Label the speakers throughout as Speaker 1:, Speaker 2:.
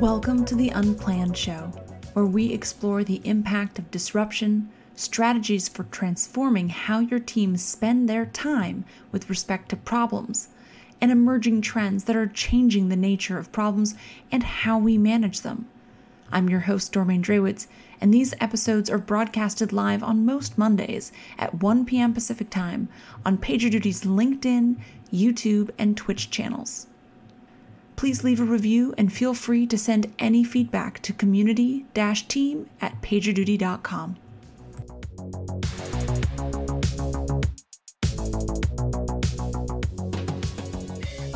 Speaker 1: Welcome to the Unplanned Show, where we explore the impact of disruption, strategies for transforming how your teams spend their time with respect to problems, and emerging trends that are changing the nature of problems and how we manage them. I'm your host, Dormain Drewitz, and these episodes are broadcasted live on most Mondays at 1 p.m. Pacific Time on PagerDuty's LinkedIn, YouTube, and Twitch channels please leave a review and feel free to send any feedback to community team at pagerduty.com.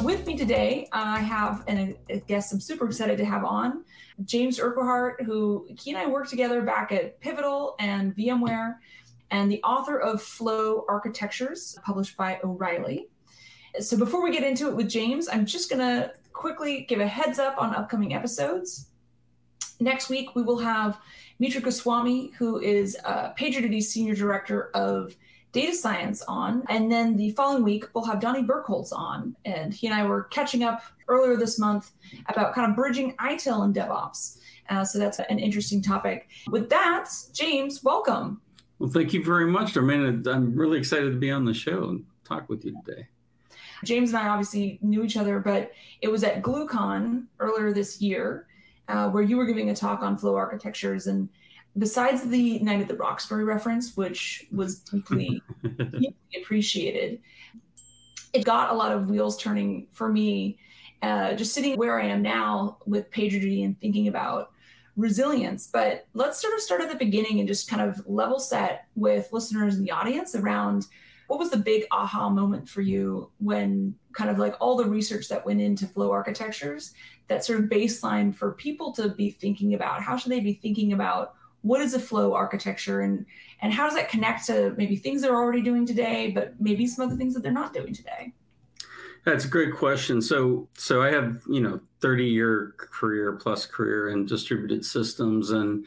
Speaker 1: With me today, I have a guest I'm super excited to have on, James Urquhart, who he and I worked together back at Pivotal and VMware, and the author of Flow Architectures, published by O'Reilly. So before we get into it with James, I'm just going to quickly give a heads up on upcoming episodes. Next week, we will have Mitra Goswami, who is uh, PagerDuty's Senior Director of Data Science, on. And then the following week, we'll have Donnie Berkholz on. And he and I were catching up earlier this month about kind of bridging ITIL and DevOps. Uh, so that's an interesting topic. With that, James, welcome.
Speaker 2: Well, thank you very much, Dormain. I'm really excited to be on the show and talk with you today.
Speaker 1: James and I obviously knew each other, but it was at GlueCon earlier this year uh, where you were giving a talk on flow architectures. And besides the Night at the Roxbury reference, which was deeply, deeply appreciated, it got a lot of wheels turning for me. Uh, just sitting where I am now with PagerDuty and thinking about resilience. But let's sort of start at the beginning and just kind of level set with listeners in the audience around what was the big aha moment for you when kind of like all the research that went into flow architectures that sort of baseline for people to be thinking about? How should they be thinking about what is a flow architecture and and how does that connect to maybe things they're already doing today but maybe some other things that they're not doing today?
Speaker 2: That's a great question. So so i have you know 30 year career plus career in distributed systems and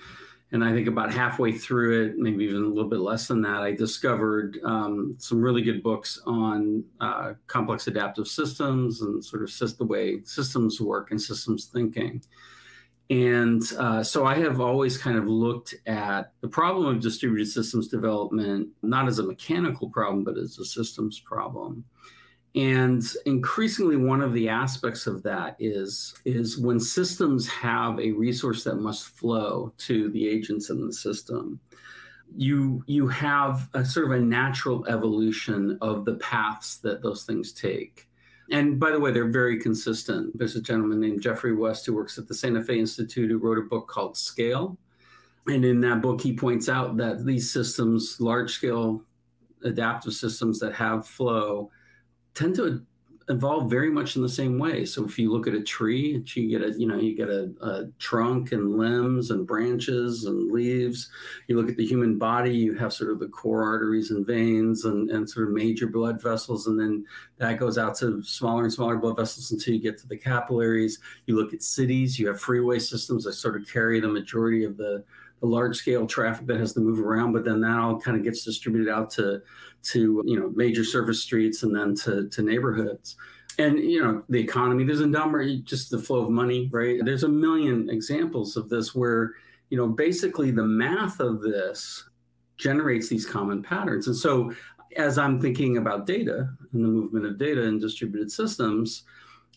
Speaker 2: and I think about halfway through it, maybe even a little bit less than that, I discovered um, some really good books on uh, complex adaptive systems and sort of the way systems work and systems thinking. And uh, so I have always kind of looked at the problem of distributed systems development not as a mechanical problem, but as a systems problem. And increasingly, one of the aspects of that is, is when systems have a resource that must flow to the agents in the system, you, you have a sort of a natural evolution of the paths that those things take. And by the way, they're very consistent. There's a gentleman named Geoffrey West who works at the Santa Fe Institute who wrote a book called Scale. And in that book, he points out that these systems, large scale adaptive systems that have flow, tend to evolve very much in the same way. So if you look at a tree, you get a you know you get a, a, trunk and limbs and branches and leaves. You look at the human body, you have sort of the core arteries and veins and, and sort of major blood vessels, and then that goes out to smaller and smaller blood vessels until you get to the capillaries. You look at cities, you have freeway systems that sort of carry the majority of the the large scale traffic that has to move around, but then that all kind of gets distributed out to to you know major service streets and then to to neighborhoods. And you know the economy. There's a number, just the flow of money, right? There's a million examples of this where you know basically the math of this generates these common patterns. And so as I'm thinking about data and the movement of data in distributed systems,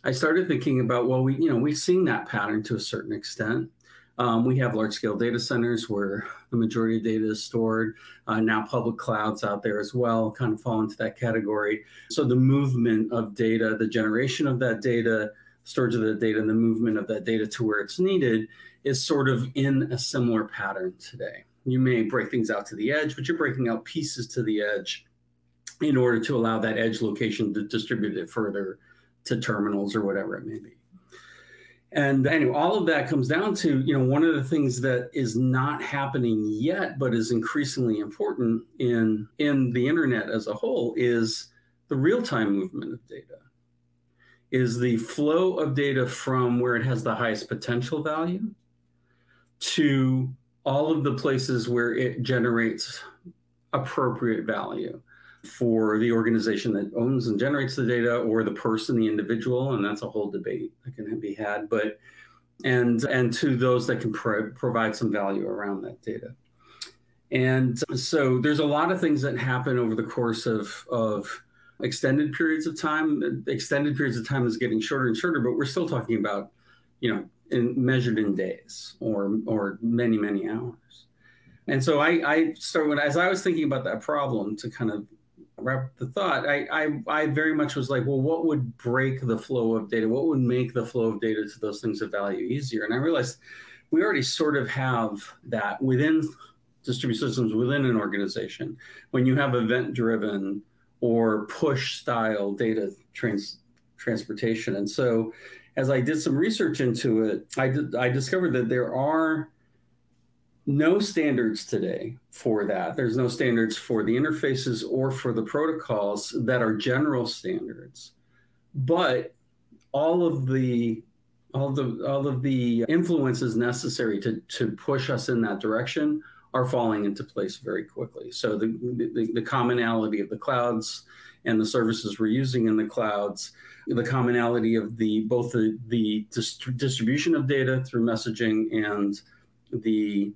Speaker 2: I started thinking about well, we you know we've seen that pattern to a certain extent we have large scale data centers where the majority of data is stored. Uh, now, public clouds out there as well kind of fall into that category. So, the movement of data, the generation of that data, storage of that data, and the movement of that data to where it's needed is sort of in a similar pattern today. You may break things out to the edge, but you're breaking out pieces to the edge in order to allow that edge location to distribute it further to terminals or whatever it may be. And anyway, all of that comes down to, you know, one of the things that is not happening yet, but is increasingly important in in the internet as a whole is the real-time movement of data. Is the flow of data from where it has the highest potential value to all of the places where it generates appropriate value for the organization that owns and generates the data or the person, the individual, and that's a whole debate that can be had. But and and to those that can pro- provide some value around that data. And so there's a lot of things that happen over the course of of extended periods of time. Extended periods of time is getting shorter and shorter, but we're still talking about, you know, in, measured in days or or many many hours. And so I, I started as I was thinking about that problem to kind of wrap the thought. I, I I very much was like, well, what would break the flow of data? What would make the flow of data to those things of value easier? And I realized we already sort of have that within distributed systems within an organization. When you have event driven or push style data trans- transportation. And so as I did some research into it, I, did, I discovered that there are no standards today for that. There's no standards for the interfaces or for the protocols that are general standards. But all of the all the all of the influences necessary to to push us in that direction are falling into place very quickly. So the, the, the commonality of the clouds and the services we're using in the clouds, the commonality of the both the, the dist- distribution of data through messaging and the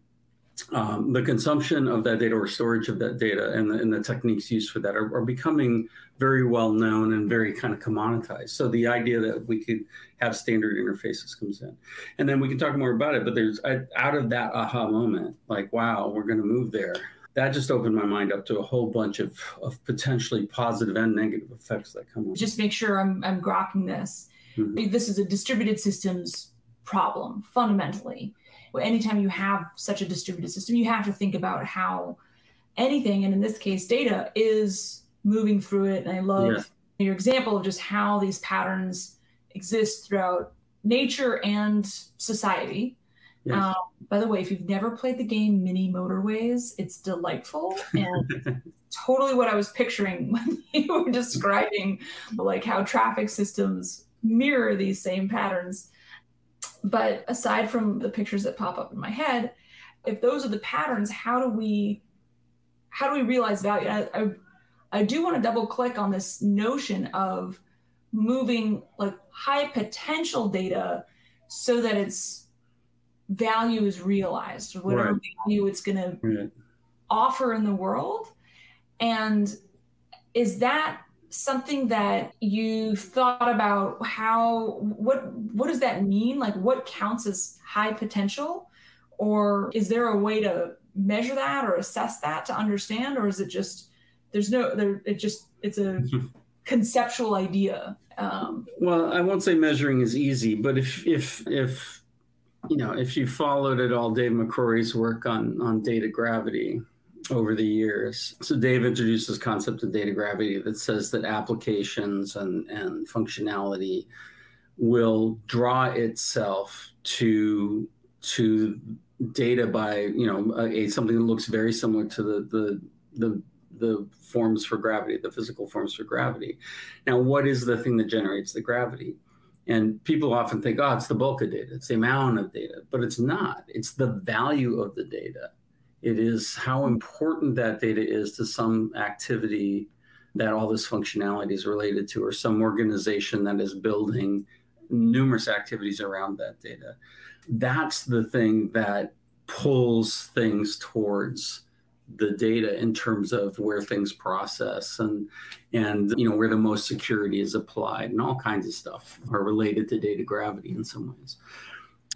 Speaker 2: um, the consumption of that data or storage of that data and the, and the techniques used for that are, are, becoming very well known and very kind of commoditized. So the idea that we could have standard interfaces comes in, and then we can talk more about it. But there's out of that aha moment, like wow, we're going to move there. That just opened my mind up to a whole bunch of, of potentially positive and negative effects that come. Up.
Speaker 1: Just make sure I'm I'm grokking this. Mm-hmm. This is a distributed systems problem fundamentally anytime you have such a distributed system, you have to think about how anything, and in this case, data, is moving through it. And I love yeah. your example of just how these patterns exist throughout nature and society. Yes. Um, by the way, if you've never played the game Mini Motorways, it's delightful and totally what I was picturing when you were describing like how traffic systems mirror these same patterns. But aside from the pictures that pop up in my head, if those are the patterns, how do we how do we realize value? I, I, I do want to double click on this notion of moving like high potential data so that its value is realized, whatever right. value it's going to offer in the world. And is that something that you thought about how what what does that mean? Like what counts as high potential? Or is there a way to measure that or assess that to understand? Or is it just there's no there it just it's a conceptual idea
Speaker 2: um, well i won't say measuring is easy but if if if you know if you followed at all dave mccrory's work on on data gravity over the years. So Dave introduced this concept of data gravity that says that applications and, and functionality will draw itself to to data by you know a, something that looks very similar to the the the the forms for gravity, the physical forms for gravity. Now, what is the thing that generates the gravity? And people often think, oh, it's the bulk of data, it's the amount of data, but it's not. It's the value of the data. It is how important that data is to some activity that all this functionality is related to, or some organization that is building numerous activities around that data. That's the thing that pulls things towards the data in terms of where things process and and you know where the most security is applied and all kinds of stuff are related to data gravity in some ways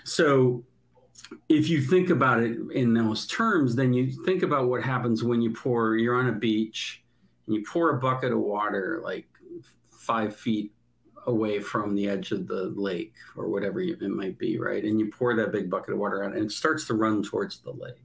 Speaker 2: so if you think about it in those terms, then you think about what happens when you pour, you're on a beach and you pour a bucket of water like five feet away from the edge of the lake or whatever it might be, right? And you pour that big bucket of water out and it starts to run towards the lake.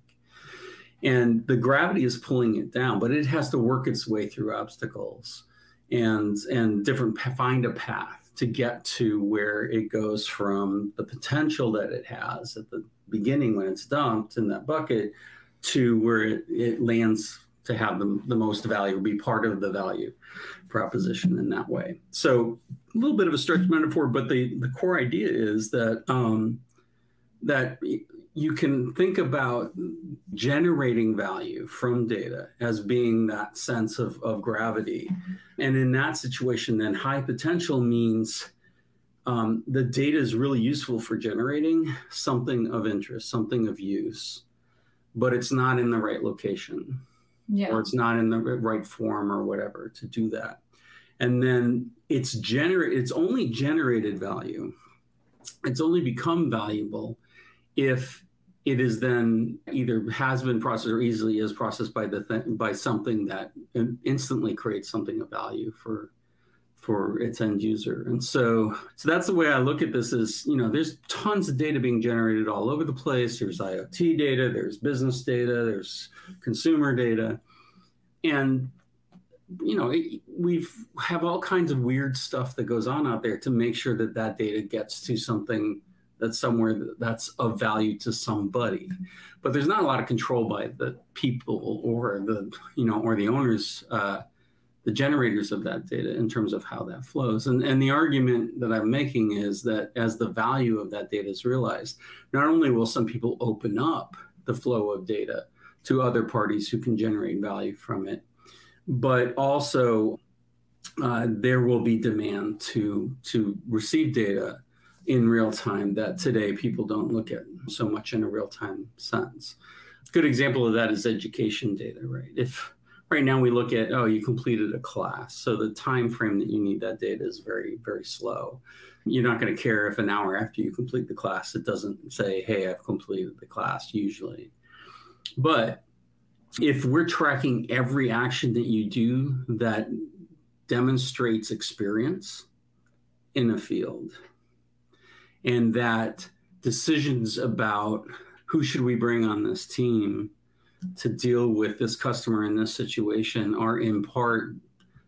Speaker 2: And the gravity is pulling it down, but it has to work its way through obstacles and and different find a path to get to where it goes from the potential that it has at the beginning when it's dumped in that bucket to where it, it lands to have the, the most value, be part of the value proposition in that way. So a little bit of a stretch metaphor, but the, the core idea is that um, that you can think about generating value from data as being that sense of, of gravity. And in that situation, then high potential means Um, the data is really useful for generating something of interest, something of use, but it's not in the right location. Yeah. Or it's not in the right form or whatever to do that. And then it's generate it's only generated value. It's only become valuable if it is then either has been processed or easily is processed by the th- by something that instantly creates something of value for for its end user. And so so that's the way I look at this is, you know, there's tons of data being generated all over the place. There's IoT data, there's business data, there's consumer data. And you know, we have all kinds of weird stuff that goes on out there to make sure that that data gets to something that's somewhere that's of value to somebody but there's not a lot of control by the people or the you know or the owners uh, the generators of that data in terms of how that flows and and the argument that i'm making is that as the value of that data is realized not only will some people open up the flow of data to other parties who can generate value from it but also uh, there will be demand to to receive data in real time that today people don't look at so much in a real time sense. A good example of that is education data, right? If right now we look at oh you completed a class, so the time frame that you need that data is very very slow. You're not going to care if an hour after you complete the class it doesn't say hey I've completed the class usually. But if we're tracking every action that you do that demonstrates experience in a field and that decisions about who should we bring on this team to deal with this customer in this situation are in part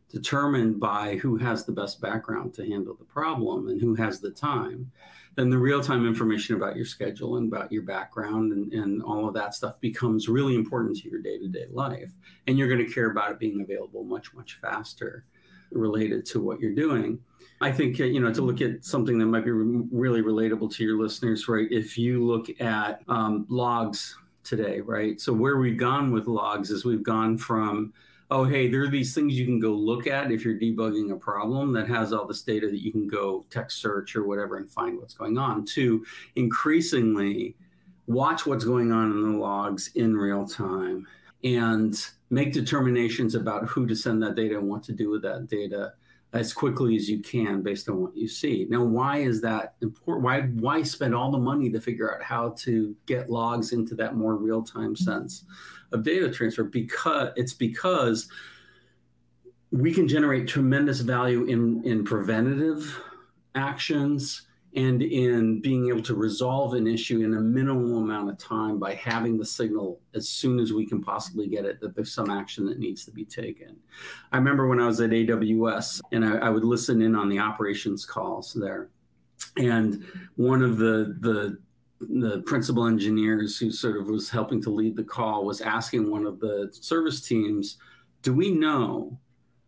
Speaker 2: determined by who has the best background to handle the problem and who has the time. Then the real-time information about your schedule and about your background and, and all of that stuff becomes really important to your day-to-day life. And you're going to care about it being available much much faster related to what you're doing. I think you know to look at something that might be re- really relatable to your listeners, right? If you look at um, logs today, right? So where we've gone with logs is we've gone from oh hey there are these things you can go look at if you're debugging a problem that has all this data that you can go text search or whatever and find what's going on to increasingly watch what's going on in the logs in real time and make determinations about who to send that data and what to do with that data as quickly as you can based on what you see. Now, why is that important? Why why spend all the money to figure out how to get logs into that more real time sense of data transfer? Because it's because we can generate tremendous value in in preventative actions and in being able to resolve an issue in a minimal amount of time by having the signal as soon as we can possibly get it that there's some action that needs to be taken. I remember when I was at AWS and I, I would listen in on the operations calls there. And one of the, the the principal engineers who sort of was helping to lead the call was asking one of the service teams, do we know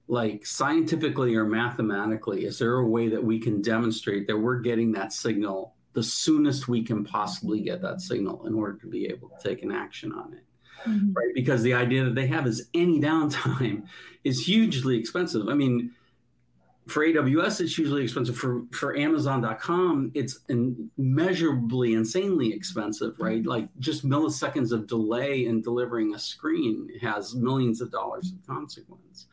Speaker 2: like scientifically or mathematically is there a way that we can demonstrate that we're getting that signal the soonest we can possibly get that signal in order to be able to take an action on it? Mm-hmm. right? Because the idea that they have is any downtime is hugely expensive. I mean for aws it's hugely expensive. For for amazon.com it's immeasurably insanely expensive right? Mm-hmm. like just milliseconds of delay in delivering a screen has millions of dollars of consequence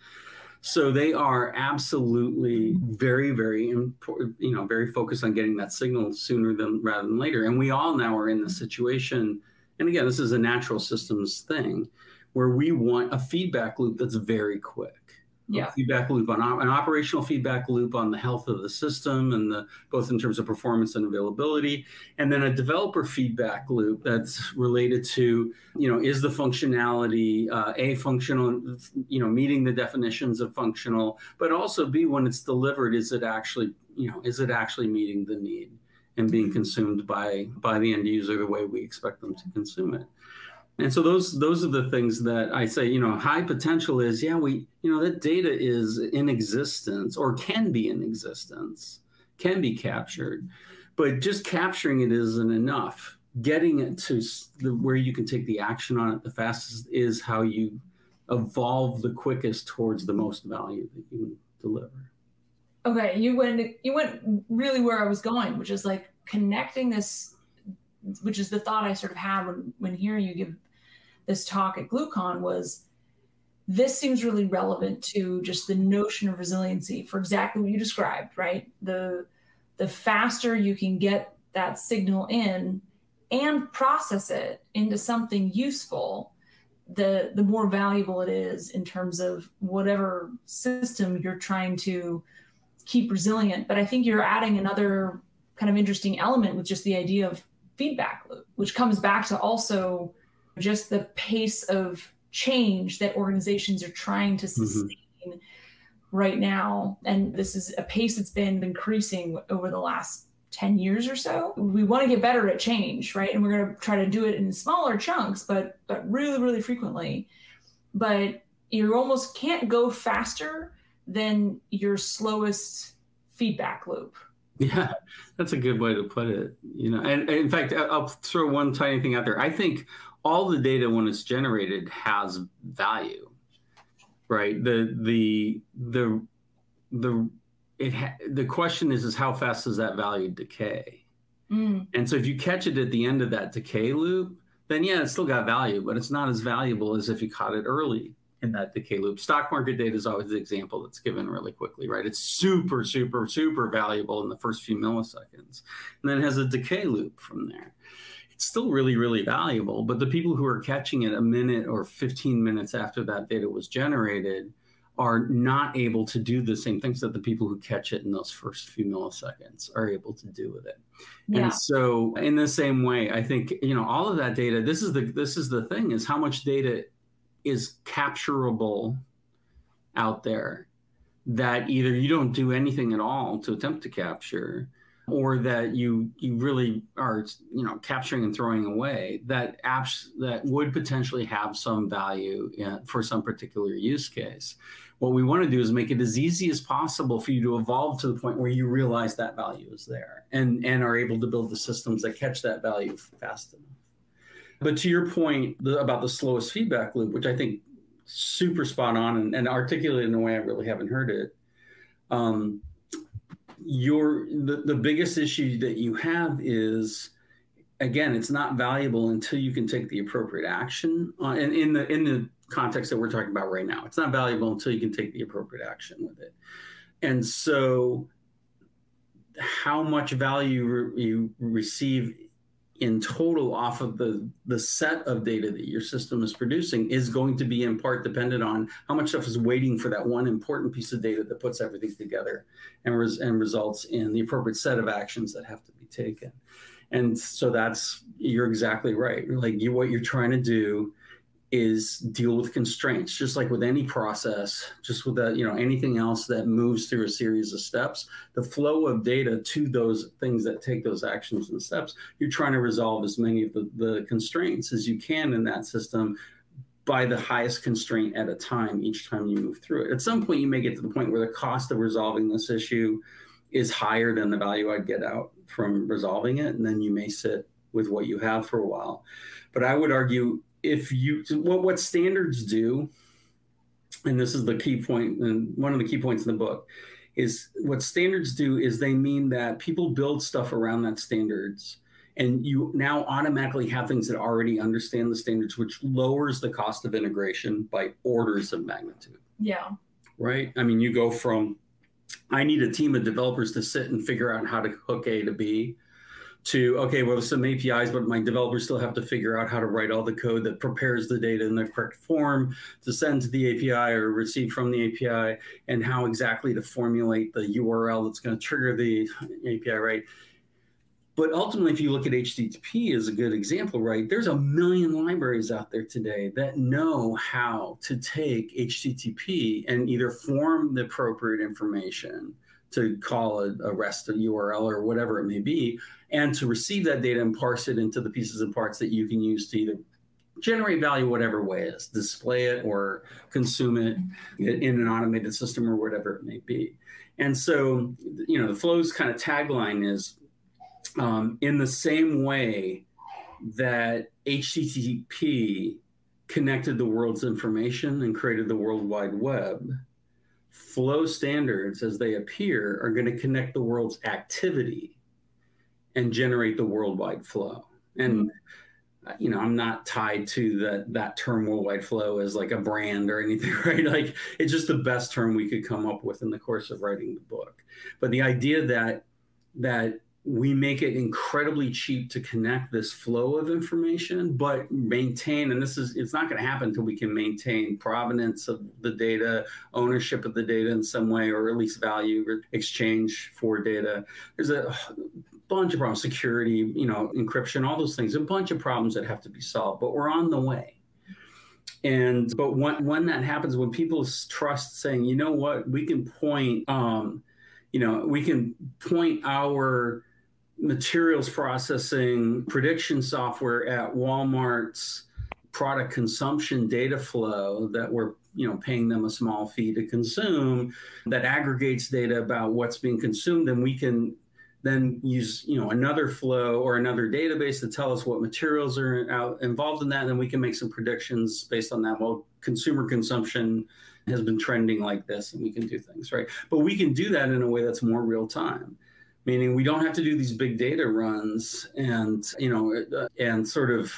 Speaker 2: so they are absolutely very, very important, you know, very focused on getting that signal sooner than rather than later. And we all now are in the situation, and again, this is a natural systems thing, where we want a feedback loop that's very quick yeah. feedback loop on an operational feedback loop on the health of the system and the both in terms of performance and availability and then a developer feedback loop that's related to you know is the functionality uh, a functional you know meeting the definitions of functional but also b when it's delivered is it actually you know is it actually meeting the need and being consumed by by the end user the way we expect them to consume it and so those those are the things that I say, you know, high potential is yeah, we you know that data is in existence or can be in existence, can be captured, but just capturing it isn't enough. Getting it to the, where you can take the action on it the fastest is how you evolve the quickest towards the most value that you deliver.
Speaker 1: Okay, you went you went really where I was going, which is like connecting this, which is the thought I sort of had when when hearing you give this talk at GlueCon was this seems really relevant to just the notion of resiliency for exactly what you described, right? The the faster you can get that signal in and process it into something useful, the the more valuable it is in terms of whatever system you're trying to keep resilient. But I think you're adding another kind of interesting element with just the idea of feedback loop, which comes back to also just the pace of change that organizations are trying to mm-hmm. sustain mm-hmm. right now. And this is a pace that's been increasing over the last 10 years or so. We want to get better at change, right? And we're going to try to do it in smaller chunks, but but really, really frequently. But you almost can't go faster than your slowest feedback loop.
Speaker 2: Yeah, that's a good way to put it. You know, and, and in fact, I'll throw one tiny thing out there. I think all the data when it's generated has value, right? The the the the it ha- the question is is how fast does that value decay? Mm. And so if you catch it at the end of that decay loop, then yeah, it's still got value, but it's not as valuable as if you caught it early in that decay loop. Stock market data is always the example that's given really quickly, right? It's super, super, super valuable in the first few milliseconds, and then it has a decay loop from there. It's still really, really valuable, but the people who are catching it a minute or 15 minutes after that data was generated are not able to do the same things that the people who catch it in those first few milliseconds are able to do with it. Yeah. And so in the same way, I think, you know, all of that data, this is the this is the thing is how much data is capturable out there that either you don't do anything at all to attempt to capture or that you you really are you know capturing and throwing away that apps that would potentially have some value in, for some particular use case what we want to do is make it as easy as possible for you to evolve to the point where you realize that value is there and and are able to build the systems that catch that value fast enough but to your point the, about the slowest feedback loop, which I think super spot on and, and articulated in a way I really haven't heard it. Um, your the, the biggest issue that you have is again it's not valuable until you can take the appropriate action on, and in the in the context that we're talking about right now. It's not valuable until you can take the appropriate action with it. And so how much value re- you receive in total off of the the set of data that your system is producing is going to be in part dependent on how much stuff is waiting for that one important piece of data that puts everything together and res- and results in the appropriate set of actions that have to be taken. And so that's you're exactly right. Like you what you're trying to do is deal with constraints just like with any process just with that you know anything else that moves through a series of steps the flow of data to those things that take those actions and steps you're trying to resolve as many of the, the constraints as you can in that system by the highest constraint at a time each time you move through it. At some point you may get to the point where the cost of resolving this issue is higher than the value i'd get out from resolving it and then you may sit with what you have for a while. But i would argue if you what what standards do, and this is the key point, and one of the key points in the book is what standards do is they mean that people build stuff around that standards and you now automatically have things that already understand the standards which lowers the cost of integration by orders of magnitude.
Speaker 1: Yeah.
Speaker 2: Right? I mean you go from i need a team of developers to sit and figure out how to hook a to b to okay well some apis but my developers still have to figure out how to write all the code that prepares the data in the correct form to send to the api or receive from the api and how exactly to formulate the url that's going to trigger the api right? But ultimately if you look at http as a good example right there's a million libraries out there today that know how to take http and either form the appropriate information to call a, a REST URL or whatever it may be, and to receive that data and parse it into the pieces and parts that you can use to either generate value whatever way is, display it or consume it in an automated system or whatever it may be. And so, you know, the flow's kind of tagline is um, in the same way that HTTP connected the world's information and created the World Wide Web flow standards as they appear are going to connect the world's activity and generate the worldwide flow. And mm-hmm. you know, I'm not tied to that that term worldwide flow as like a brand or anything, right? Like it's just the best term we could come up with in the course of writing the book. But the idea that that we make it incredibly cheap to connect this flow of information, but maintain, and this is, it's not going to happen until we can maintain provenance of the data, ownership of the data in some way, or at least value exchange for data. There's a bunch of problems, security, you know, encryption, all those things, a bunch of problems that have to be solved, but we're on the way. And, but when, when that happens, when people trust saying, you know what, we can point, um, you know, we can point our, materials processing prediction software at Walmart's product consumption data flow that we're you know paying them a small fee to consume that aggregates data about what's being consumed and we can then use you know another flow or another database to tell us what materials are out involved in that and then we can make some predictions based on that. Well consumer consumption has been trending like this and we can do things right? But we can do that in a way that's more real time meaning we don't have to do these big data runs and you know and sort of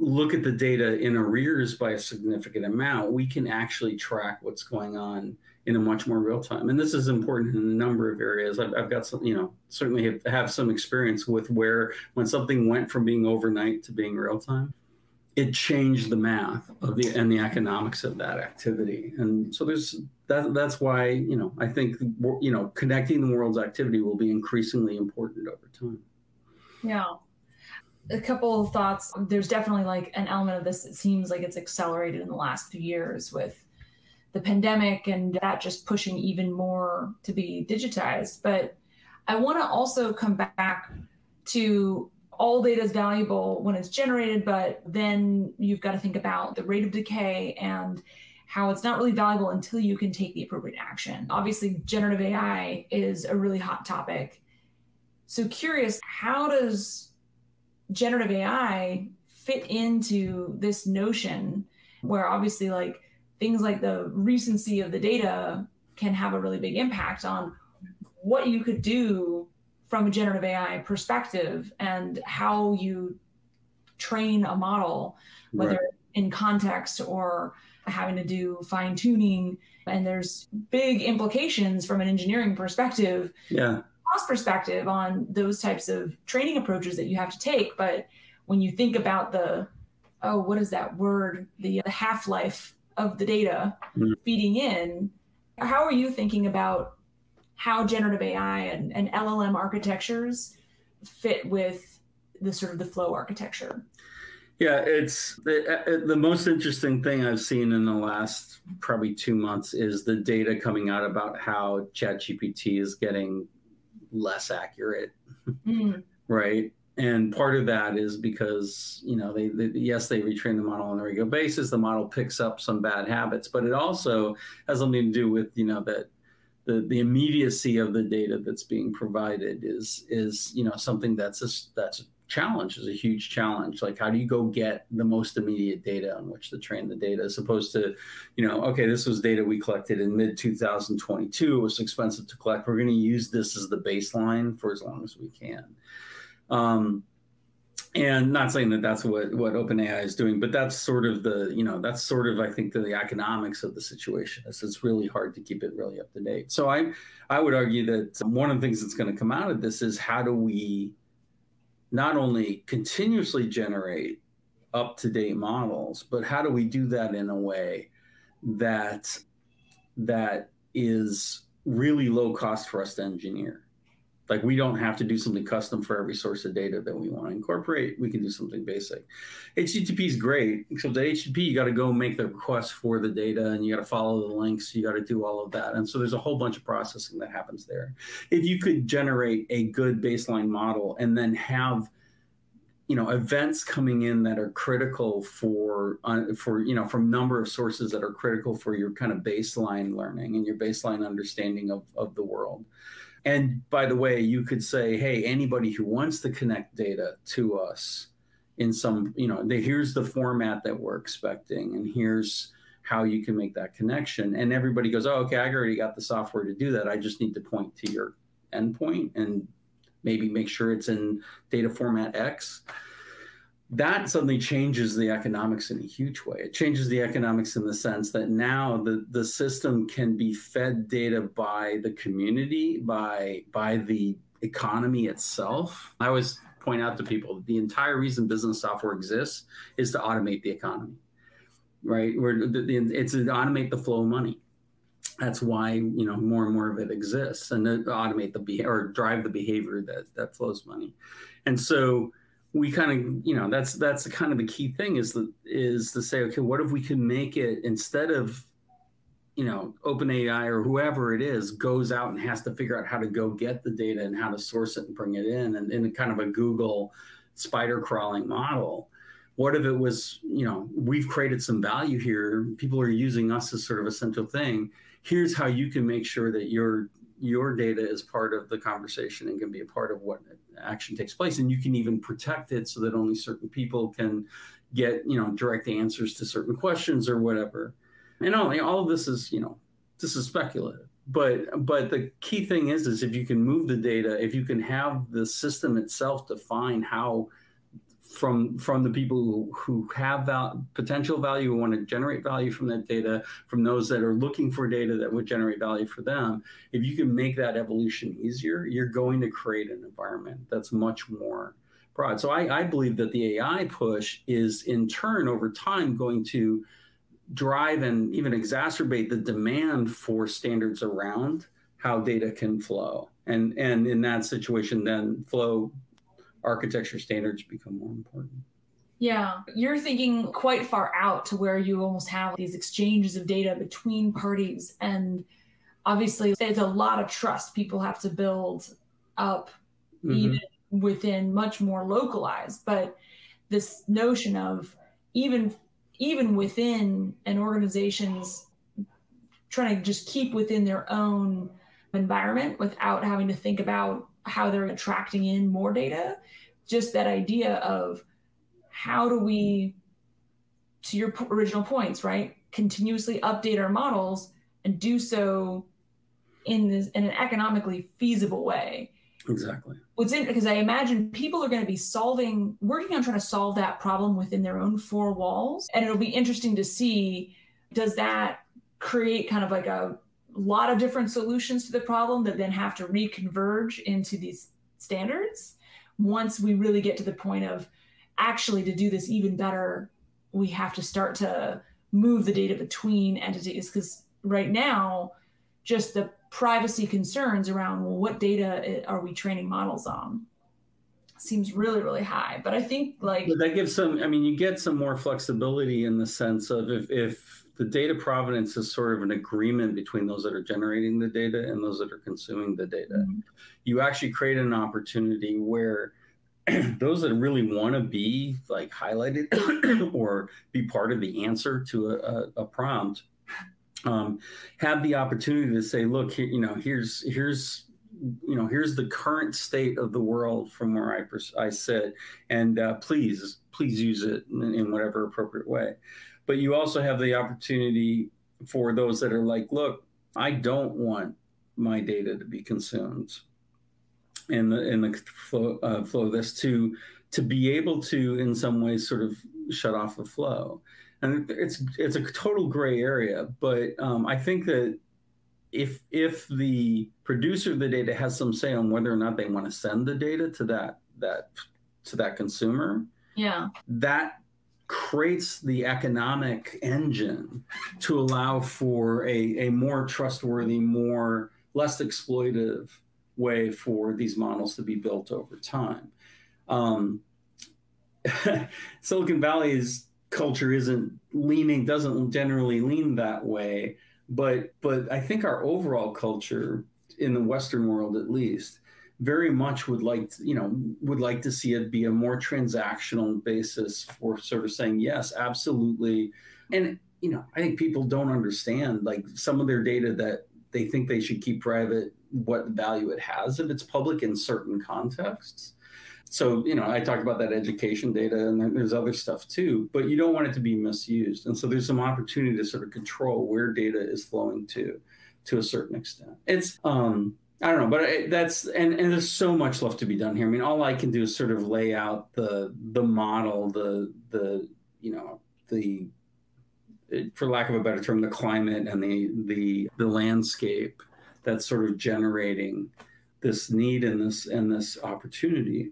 Speaker 2: look at the data in arrears by a significant amount. We can actually track what's going on in a much more real time. And this is important in a number of areas. I've, I've got some you know certainly have, have some experience with where when something went from being overnight to being real time it changed the math of the and the economics of that activity. And so there's that that's why you know i think you know connecting the world's activity will be increasingly important over time.
Speaker 1: Yeah. A couple of thoughts. There's definitely like an element of this that seems like it's accelerated in the last few years with the pandemic and that just pushing even more to be digitized but i want to also come back to all data is valuable when it's generated, but then you've got to think about the rate of decay and how it's not really valuable until you can take the appropriate action. Obviously, generative AI is a really hot topic. So, curious, how does generative AI fit into this notion where obviously, like things like the recency of the data can have a really big impact on what you could do from a generative AI perspective and how you train a model, whether right. in context or having to do fine tuning. And there's big implications from an engineering perspective,
Speaker 2: yeah,
Speaker 1: cost perspective on those types of training approaches that you have to take. But when you think about the, oh, what is that word? The, the half life of the data mm-hmm. feeding in, how are you thinking about how generative AI and, and LLM architectures fit with the sort of the flow architecture.
Speaker 2: Yeah, it's the, uh, the most interesting thing I've seen in the last probably two months is the data coming out about how ChatGPT is getting less accurate, mm. right? And part of that is because you know they, they, yes they retrain the model on a regular basis. The model picks up some bad habits, but it also has something to do with you know that the, the immediacy of the data that's being provided is is you know something that's a, that's a challenge is a huge challenge. Like how do you go get the most immediate data on which to train the data as opposed to you know okay this was data we collected in mid 2022 it was expensive to collect. We're going to use this as the baseline for as long as we can um, and not saying that that's what what OpenAI is doing, but that's sort of the you know that's sort of I think the, the economics of the situation is it's really hard to keep it really up to date. So I I would argue that one of the things that's going to come out of this is how do we not only continuously generate up to date models, but how do we do that in a way that that is really low cost for us to engineer like we don't have to do something custom for every source of data that we want to incorporate. We can do something basic. HTTP is great, except the HTTP you got to go make the request for the data and you got to follow the links. You got to do all of that, and so there's a whole bunch of processing that happens there. If you could generate a good baseline model and then have you know events coming in that are critical for uh, for you know from number of sources that are critical for your kind of baseline learning and your baseline understanding of, of the world and by the way, you could say, hey, anybody who wants to connect data to us in some, you know, here's the format that we're expecting, and here's how you can make that connection. And everybody goes, oh, okay, I already got the software to do that. I just need to point to your endpoint and maybe make sure it's in data format X. That suddenly changes the economics in a huge way. It changes the economics in the sense that now the, the system can be fed data by the community, by by the economy itself. I always point out to people the entire reason business software exists is to automate the economy right? Where it's to automate the flow of money. That's why you know more and more of it exists, and to automate the behavior or drive the behavior that that flows money. And so we kind of you know that's that's kind of the key thing is the is to say okay, what if we can make it instead of you know OpenAI or whoever it is goes out and has to figure out how to go get the data and how to source it and bring it in, and in kind of a Google spider crawling model what if it was you know we've created some value here people are using us as sort of a central thing. Here's how you can make sure that your your data is part of the conversation and can be a part of what action takes place. And you can even protect it so that only certain people can get you know direct answers to certain questions or whatever. And only all of this is you know this is speculative. But but the key thing is is if you can move the data if you can have the system itself define how from from the people who, who have val- potential value who want to generate value from that data from those that are looking for data that would generate value for them if you can make that evolution easier you're going to create an environment that's much more broad. So i, I believe that the ai push is in turn over time going to drive and even exacerbate the demand for standards around how data can flow. And and in that situation then flow architecture standards become more important.
Speaker 1: Yeah, you're thinking quite far out to where you almost have these exchanges of data between parties. And obviously, it's a lot of trust people have to build up, mm-hmm. even within much more localized. But this notion of even even within an organization's trying to just keep within their own environment without having to think about how they're attracting in more data. Just that idea of how do we to your original points right continuously update our models and do so in this in an economically feasible way.
Speaker 2: Exactly.
Speaker 1: What's in because i imagine people are going to be solving working on trying to solve that problem within their own four walls. And it'll be interesting to see does that create kind of like a lot of different solutions to the problem that then have to reconverge into these standards once we really get to the point of actually to do this even better we have to start to move the data between entities. Because right now just the privacy concerns around well, what data are we training models on? Seems really really high but i think like
Speaker 2: that gives some i mean you get some more flexibility in the sense of if, if the data provenance is sort of an agreement between those that are generating the data and those that are consuming the data. Mm-hmm. You actually create an opportunity where those that really want to be like highlighted or be part of the answer to a, a, prompt um, have the opportunity to say, look, here, you know, here's here's you know here's the current state of the world from where I pers- I sit, and uh, please please use it in, in whatever appropriate way but you also have the opportunity for those that are like, look, I don't want my data to be consumed. In the in the flow, uh, flow of this to to be able to in some ways sort of shut off the flow. And it's it's a total gray area but um, i think that if if the producer of the data has some say on whether or not they want to send the data to that that to that consumer
Speaker 1: yeah.
Speaker 2: that creates the economic engine to allow for a, a more trustworthy, more less exploitative way for these models to be built over time. Um, Silicon Valley's culture isn't leaning, doesn't generally lean that way, but but I think our overall culture in the Western world, at least, very much would like to, you know would like to see it be a more transactional basis for sort of saying yes absolutely and you know i think people don't understand like some of their data that they think they should keep private what value it has if it's public in certain contexts So, you know, I talked about that education data and there's other stuff too, but you don't want it to be misused. And so there's some opportunity to sort of control where data is flowing to to a certain extent. It's um I don't know, but that's and and there's so much left to be done here. I mean, all I can do is sort of lay out the the model, the the you know the for lack of a better term, the climate and the the the landscape that's sort of generating this need and this and this opportunity.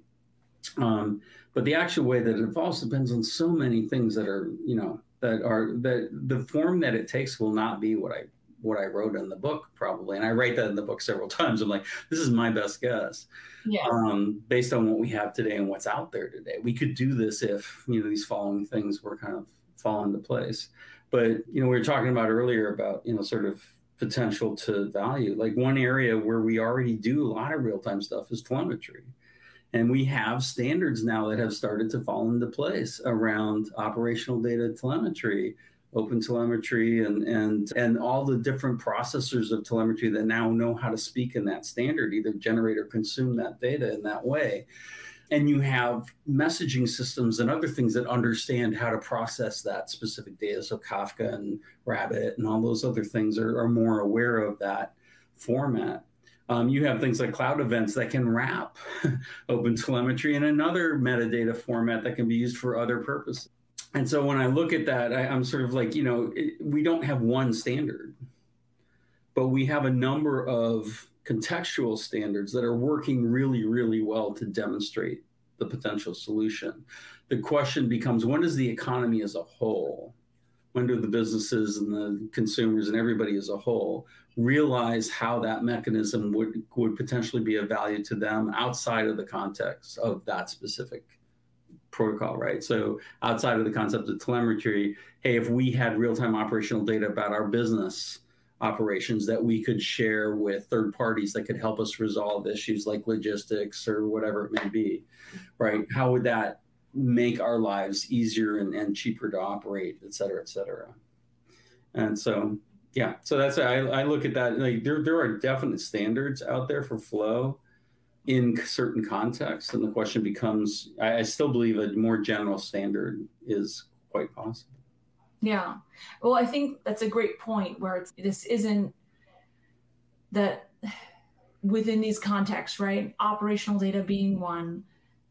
Speaker 2: Um, but the actual way that it evolves depends on so many things that are you know that are that the form that it takes will not be what I what I wrote in the book probably, and I write that in the book several times. I'm like, this is my best guess, yeah. um, based on what we have today and what's out there today. We could do this if you know these following things were kind of fall into place. But you know, we were talking about earlier about you know sort of potential to value. Like one area where we already do a lot of real time stuff is telemetry. And we have standards now that have started to fall into place around operational data telemetry, open telemetry, and and and all the different processors of telemetry that now know how to speak in that standard, either generate or consume that data in that way and you have messaging systems and other things that understand how to process that specific data. So Kafka and Rabbit and all those other things are, are more aware of that format. Um, you have things like cloud events that can wrap open telemetry in another metadata format that can be used for other purposes. And so when I look at that, I, am sort of like, you know, it, we don't have one standard, but we have a number of contextual standards that are working really, really well to demonstrate the potential solution. The question becomes when does the economy as a whole, when do the businesses and the consumers and everybody as a whole realize how that mechanism would, would potentially be of value to them outside of the context of that specific protocol, right? So outside of the concept of telemetry, hey, if we had real-time operational data about our business, operations that we could share with third parties that could help us resolve issues like logistics or whatever it may be, right? How would that make our lives easier and, and cheaper to operate, et cetera, et cetera? And so, yeah, so that's I, I look at that like there there are definite standards out there for flow in certain contexts, and the question becomes: I, I still believe a more general standard is quite possible.
Speaker 1: Yeah. Well, I think that's a great point where it's this isn't that within these contexts, right? Operational data being one,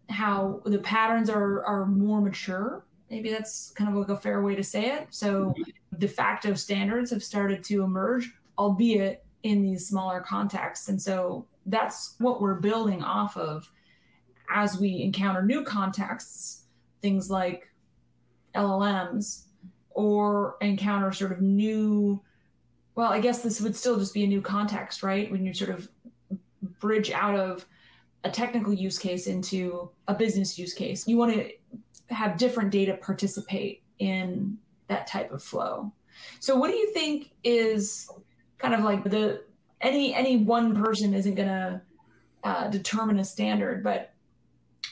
Speaker 1: how the patterns are are more mature. Maybe that's kind of like a fair way to say it. So mm-hmm. de facto standards have started to emerge, albeit in these smaller contexts. And so that's what we're building off of as we encounter new contexts, things like LLMs or encounter sort of new well i guess this would still just be a new context right? When you sort of bridge out of a technical use case into a business use case you want to have different data participate in that type of flow. So what do you think is kind of like the any any one person isn't going to uh, determine a standard but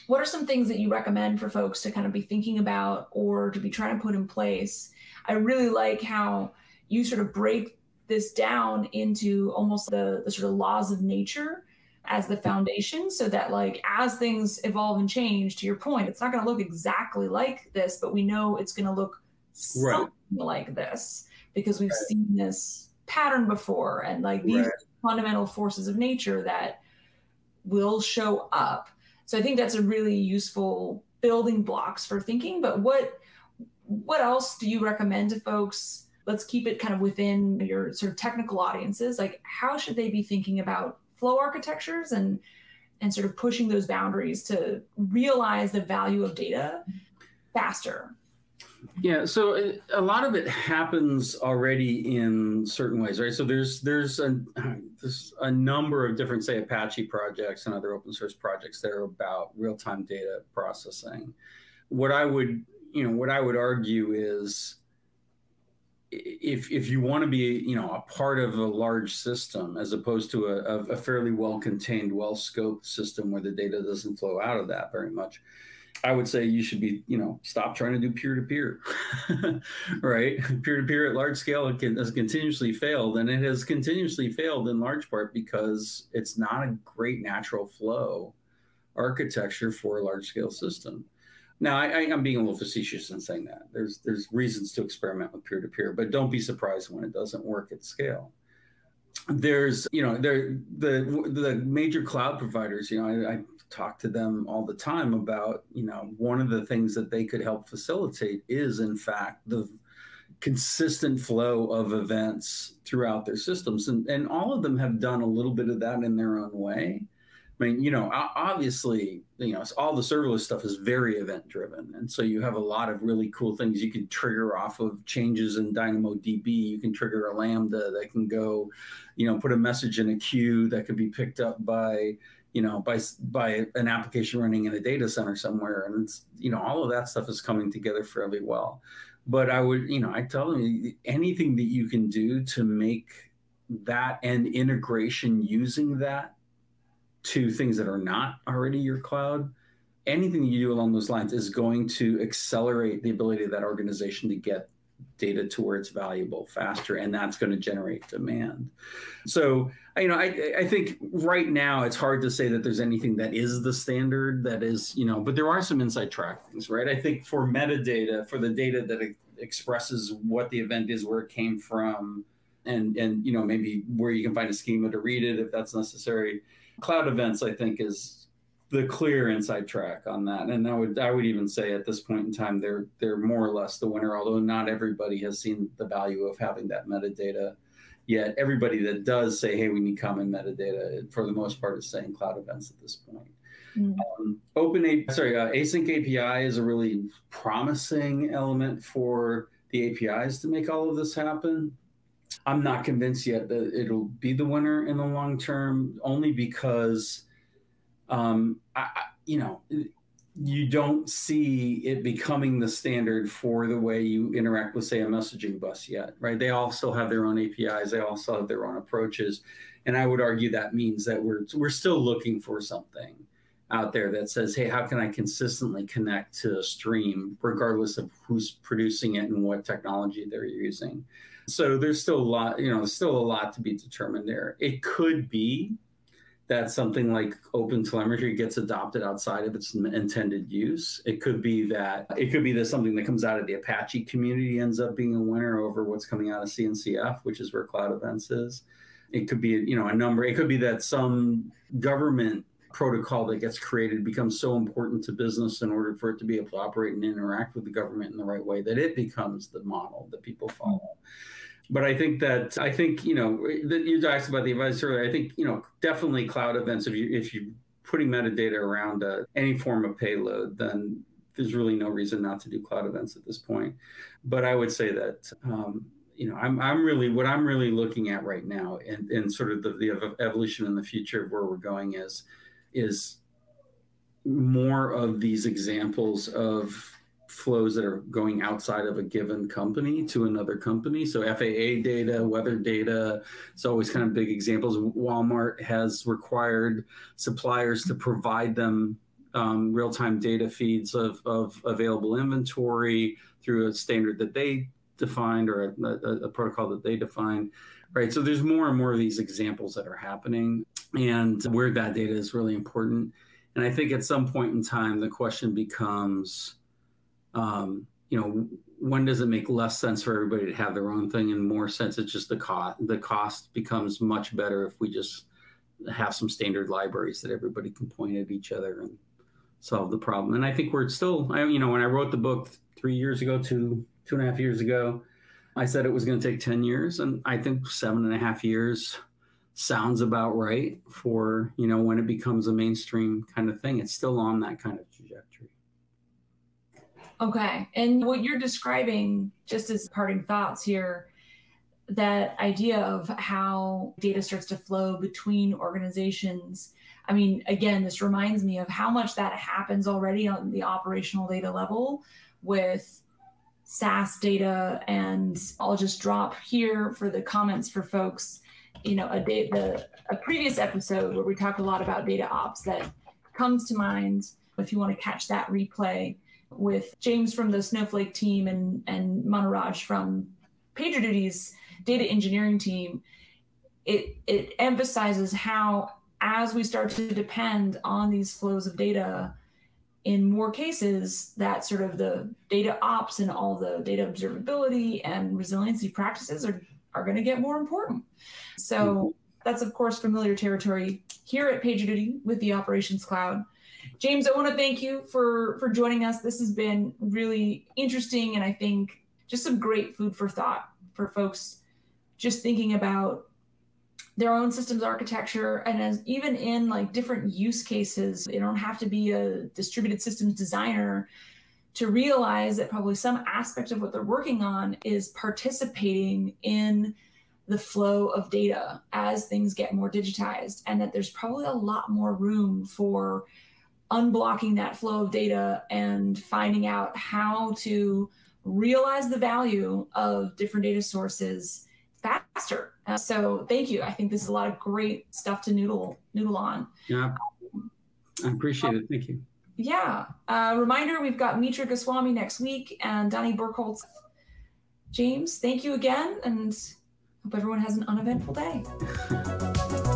Speaker 1: what are some things that you recommend for folks to kind of be thinking about or to be trying to put in place I really like how you sort of break this down into almost the, the sort of laws of nature as the foundation so that like as things evolve and change to your point it's not going to look exactly like this but we know it's going to look something right. like this because we've right. seen this pattern before and like these right. fundamental forces of nature that will show up so i think that's a really useful building blocks for thinking but what what else do you recommend to folks? Let's keep it kind of within your sort of technical audiences. Like, how should they be thinking about flow architectures and and sort of pushing those boundaries to realize the value of data faster?
Speaker 2: Yeah, so uh, a lot of it happens already in certain ways, right? So there's there's a there's a number of different, say, Apache projects and other open source projects that are about real time data processing. What I would you know, what I would argue is if if you want to be you know a part of a large system as opposed to a, a fairly well contained well scoped system where the data doesn't flow out of that very much i would say you should be you know stop trying to do peer to peer right peer to peer at large scale has continuously failed and it has continuously failed in large part because it's not a great natural flow architecture for a large scale system. Now, I, am being a little facetious in saying that. There's there's reasons to experiment with peer to peer, but don't be surprised when it doesn't work at scale. There's you know there the the major cloud providers. You know, I, I talk to them all the time about you know one of the things that they could help facilitate is in fact the consistent flow of events throughout their systems and and all of them have done a little bit of that in their own way I mean, you know, obviously, you know, all the serverless stuff is very event driven. And so you have a lot of really cool things you can trigger off of changes in DynamoDB. You can trigger a Lambda that can go, you know, put a message in a queue that could be picked up by, you know, by, by an application running in a data center somewhere. And it's, you know, all of that stuff is coming together fairly well. But I would, you know, I tell them anything that you can do to make that and integration using that to things that are not already your cloud, anything you do along those lines is going to accelerate the ability of that organization to get data to where it's valuable faster and that's going to generate demand so you know I, I think right now it's hard to say that there's anything that is the standard that is you know but there are some inside track things right i think for metadata for the data that expresses what the event is where it came from and and you know maybe where you can find a schema to read it if that's necessary cloud events, I think, is the clear inside track on that. And I would I would even say at this point in time they're they're more or less the winner, although not everybody has seen the value of having that metadata yet. Everybody that does say, hey, we need common metadata, for the most part, is saying cloud events at this point. Mm-hmm. Um, open A, sorry, uh, async API is a really promising element for the APIs to make all of this happen. I'm not convinced yet that it'll be the winner in the long term, only because, um, I, I, you know, you don't see it becoming the standard for the way you interact with, say, a messaging bus yet, right? They also have their own APIs, they also have their own approaches, and I would argue that means that we're we're still looking for something out there that says, hey, how can I consistently connect to a stream, regardless of who's producing it and what technology they're using? So there's still a lot, you know, there's still a lot to be determined there. It could be that something like open telemetry gets adopted outside of its intended use. It could be that it could be that something that comes out of the Apache community ends up being a winner over what's coming out of CNCF, which is where cloud events is. It could be, you know, a number. It could be that some government protocol that gets created becomes so important to business in order for it to be able to operate and interact with the government in the right way that it becomes the model that people follow. But I think that I think you know that you asked about the advice earlier. I think you know definitely cloud events. If you if you're putting metadata around uh, any form of payload, then there's really no reason not to do cloud events at this point. But I would say that um, you know, I'm, I'm really what I'm really looking at right now, and, and sort of the, the evolution in the future of where we're going is is more of these examples of flows that are going outside of a given company to another company. So FAA data, weather data, it's always kind of big examples. Walmart has required suppliers to provide them um, real-time data feeds of, of available inventory through a standard that they defined or a, a, a protocol that they defined. Right. So there's more and more of these examples that are happening and where that data is really important. And I think at some point in time, the question becomes, Um, you know, when does it make less sense for everybody to have their own thing, and more sense it's just the cost. The cost becomes much better if we just have some standard libraries that everybody can point at each other and solve the problem. And I think we're still, I, you know, when I wrote the book three years ago, two two and a half years ago, I said it was going to take ten years, and I think seven and a half years sounds about right for you know when it becomes a mainstream kind of thing it's still on that kind of trajectory
Speaker 1: okay. And what you're describing just as parting thoughts here that idea of how data starts to flow between organizations i mean again this reminds me of how much that happens already on the operational data level with SaaS data. And I'll just drop here for the comments for folks. You know a date the a previous episode where we talked a lot about data ops that comes to mind. If you want to catch that replay with James from the Snowflake team and and Manaraj from PagerDuty's data engineering team. It it emphasizes how as we start to depend on these flows of data, in more cases, that sort of the data ops and all the data observability and resiliency practices are, are going to get more important. So mm-hmm. that's, of course, familiar territory here at PagerDuty with the Operations Cloud. James, I want to thank you for, for joining us. This has been really interesting and I think just some great food for thought for folks just thinking about their own systems architecture and as even in like different use cases you don't have to be a distributed systems designer to realize that probably some aspect of what they're working on is participating in the flow of data as things get more digitized and that there's probably a lot more room for unblocking that flow of data and finding out how to realize the value of different data sources faster. Uh, so thank you. I think this is a lot of great stuff to noodle noodle on.
Speaker 2: Yeah, I appreciate it. Thank you.
Speaker 1: Yeah. Uh, reminder: we've got Mitra Goswami next week and Donnie Berkholz. James, thank you again, and hope everyone has an uneventful day.